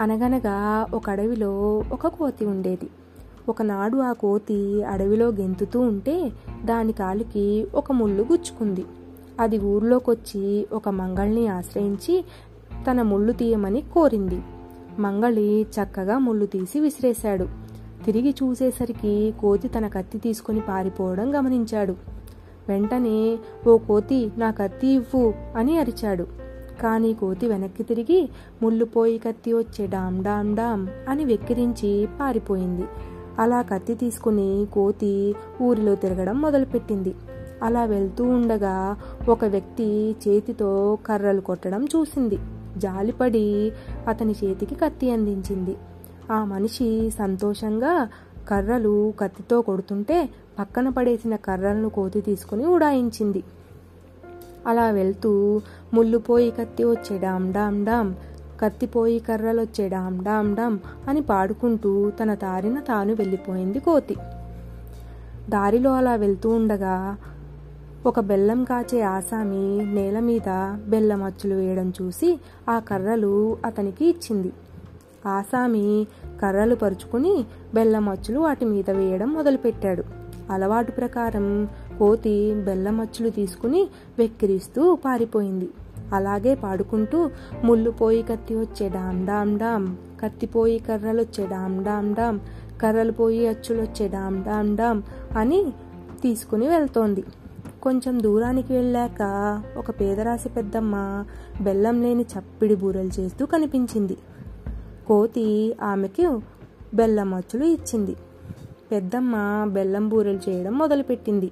అనగనగా ఒక అడవిలో ఒక కోతి ఉండేది. ఒకనాడు ఆ కోతి అడవిలో గెంతుతూ ఉంటే దాని కాలికి ఒక ముళ్ళు గుచ్చుకుంది. అది ఊర్లోకొచ్చి ఒక మంగళని ఆశ్రయించి తన ముళ్ళు తీయమని కోరింది. మంగళి చక్కగా ముళ్ళు తీసి విసిరేశాడు. తిరిగి చూసేసరికి కోతి తన కత్తి తీసుకుని పారిపోవడం గమనించాడు. వెంటనే ఓ కోతి నా కత్తి ఇవ్వు అని అరిచాడు. కానీ కోతి వెనక్కి తిరిగి ముళ్ళుపోయి కత్తి వచ్చే డామ్ డామ్ డామ్ అని వెక్కిరించి పారిపోయింది. అలా కత్తి తీసుకుని కోతి ఊరిలో తిరగడం మొదలుపెట్టింది. అలా వెళ్తూ ఉండగా ఒక వ్యక్తి చేతితో కర్రలు కొట్టడం చూసింది. జాలిపడి అతని చేతికి కత్తి అందించింది. ఆ మనిషి సంతోషంగా కర్రలు కత్తితో కొడుతుంటే పక్కన పడేసిన కర్రలను కోతి తీసుకుని ఉడాయించింది. అలా వెళ్తూ ముళ్ళుపోయి కత్తి వచ్చే డామ్ డామ్ డామ్ కత్తిపోయి కర్రలొచ్చే డామ్ డామ్ డామ్ అని పాడుకుంటూ తన దారిన తాను వెళ్ళిపోయింది కోతి. దారిలో అలా వెళ్తూ ఉండగా ఒక బెల్లం కాచే ఆసామి నేల మీద బెల్లం అచ్చులు వేయడం చూసి ఆ కర్రలు అతనికి ఇచ్చింది. ఆసామి కర్రలు పరుచుకుని బెల్లం అచ్చులు వాటి మీద వేయడం మొదలుపెట్టాడు. అలవాటు ప్రకారం కోతి బెల్లం అచ్చులు తీసుకుని వెక్కిరిస్తూ పారిపోయింది. అలాగే పాడుకుంటూ ముళ్ళుపోయి కత్తి వచ్చే డామ్ డామ్ డామ్ కత్తిపోయి కర్రలు వచ్చే డామ్ డామ్ డామ్ కర్రలు పోయి అచ్చులు వచ్చే డామ్ డామ్ డామ్ అని తీసుకుని వెళ్తోంది. కొంచెం దూరానికి వెళ్ళాక ఒక పేదరాశి పెద్దమ్మ బెల్లం లేని చప్పిడి బూరెలు చేస్తూ కనిపించింది. కోతి ఆమెకి బెల్లం అచ్చులు ఇచ్చింది. పెద్దమ్మ బెల్లం బూరెలు చేయడం మొదలుపెట్టింది.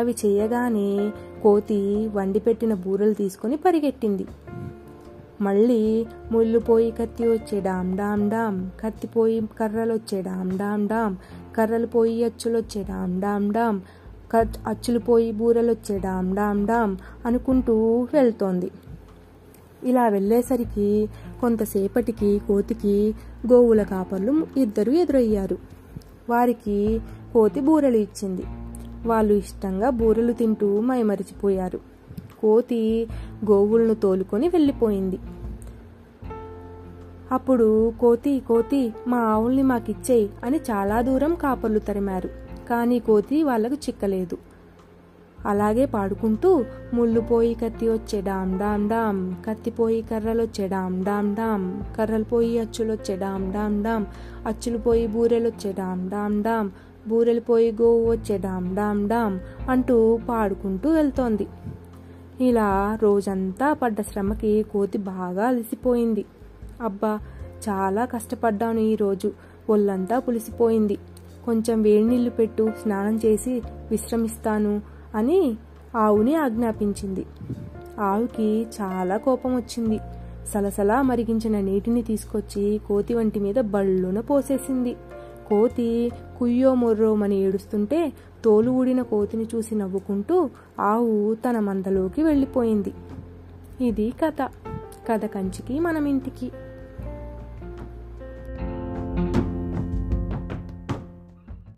అవి చేయగానే కోతి వండి పెట్టిన బూరెలు తీసుకొని పరిగెట్టింది. మళ్ళీ ముళ్ళుపోయి కత్తి వచ్చే డామ్ డామ్ డామ్ కత్తిపోయి కర్రలు వచ్చే డామ్ డామ్ డామ్ కర్రలు పోయి అచ్చులు వచ్చే డామ్ డామ్ డామ్ అచ్చులు పోయి బూరెలు వచ్చే డామ్ డామ్ డామ్ అనుకుంటూ వెళ్తోంది. ఇలా వెళ్ళేసరికి కొంతసేపటికి కోతికి గోవుల కాపర్లు ఇద్దరు ఎదురయ్యారు. వారికి కోతి బూరెలు ఇచ్చింది. వాళ్ళు ఇష్టంగా బూరెలు తింటూ మైమరిచిపోయారు. కోతి గోవులను తోలుకొని వెళ్ళిపోయింది. అప్పుడు కోతి కోతి మా ఆవుల్ని మాకిచ్చేయి అని చాలా దూరం కాపర్లు తరిమారు. కానీ కోతి వాళ్ళకు చిక్కలేదు. అలాగే పాడుకుంటూ ముళ్ళుపోయి కత్తి వచ్చే డామ్ డామ్ డామ్ కత్తిపోయి కర్రలు వచ్చే డామ్ డామ్ డామ్ కర్రలు పోయి అచ్చులు వచ్చే డామ్ డామ్ డామ్ అచ్చులు పోయి బూరెలు వచ్చే డామ్ డామ్ డామ్ బూరెలు పోయి గోవు వచ్చే డామ్ డామ్ డామ్ అంటూ పాడుకుంటూ వెళ్తోంది. ఇలా రోజంతా పడ్డ శ్రమకి కోతి బాగా అలసిపోయింది. అబ్బా చాలా కష్టపడ్డాను ఈరోజు ఒళ్ళంతా పులిసిపోయింది. కొంచెం వేడి నీళ్ళు పెట్టు స్నానం చేసి విశ్రమిస్తాను అని ఆవుని ఆజ్ఞాపించింది. ఆవుకి చాలా కోపం వచ్చింది. సలసలా మరిగించిన నీటిని తీసుకొచ్చి కోతి వంటి మీద బళ్ళున పోసేసింది. కోతి కుయ్యో మొర్రోమని ఏడుస్తుంటే తోలు ఊడిన కోతిని చూసి నవ్వుకుంటూ ఆవు తన మందలోకి వెళ్ళిపోయింది. ఇది కథ. కథ కంచికి మనం ఇంటికి.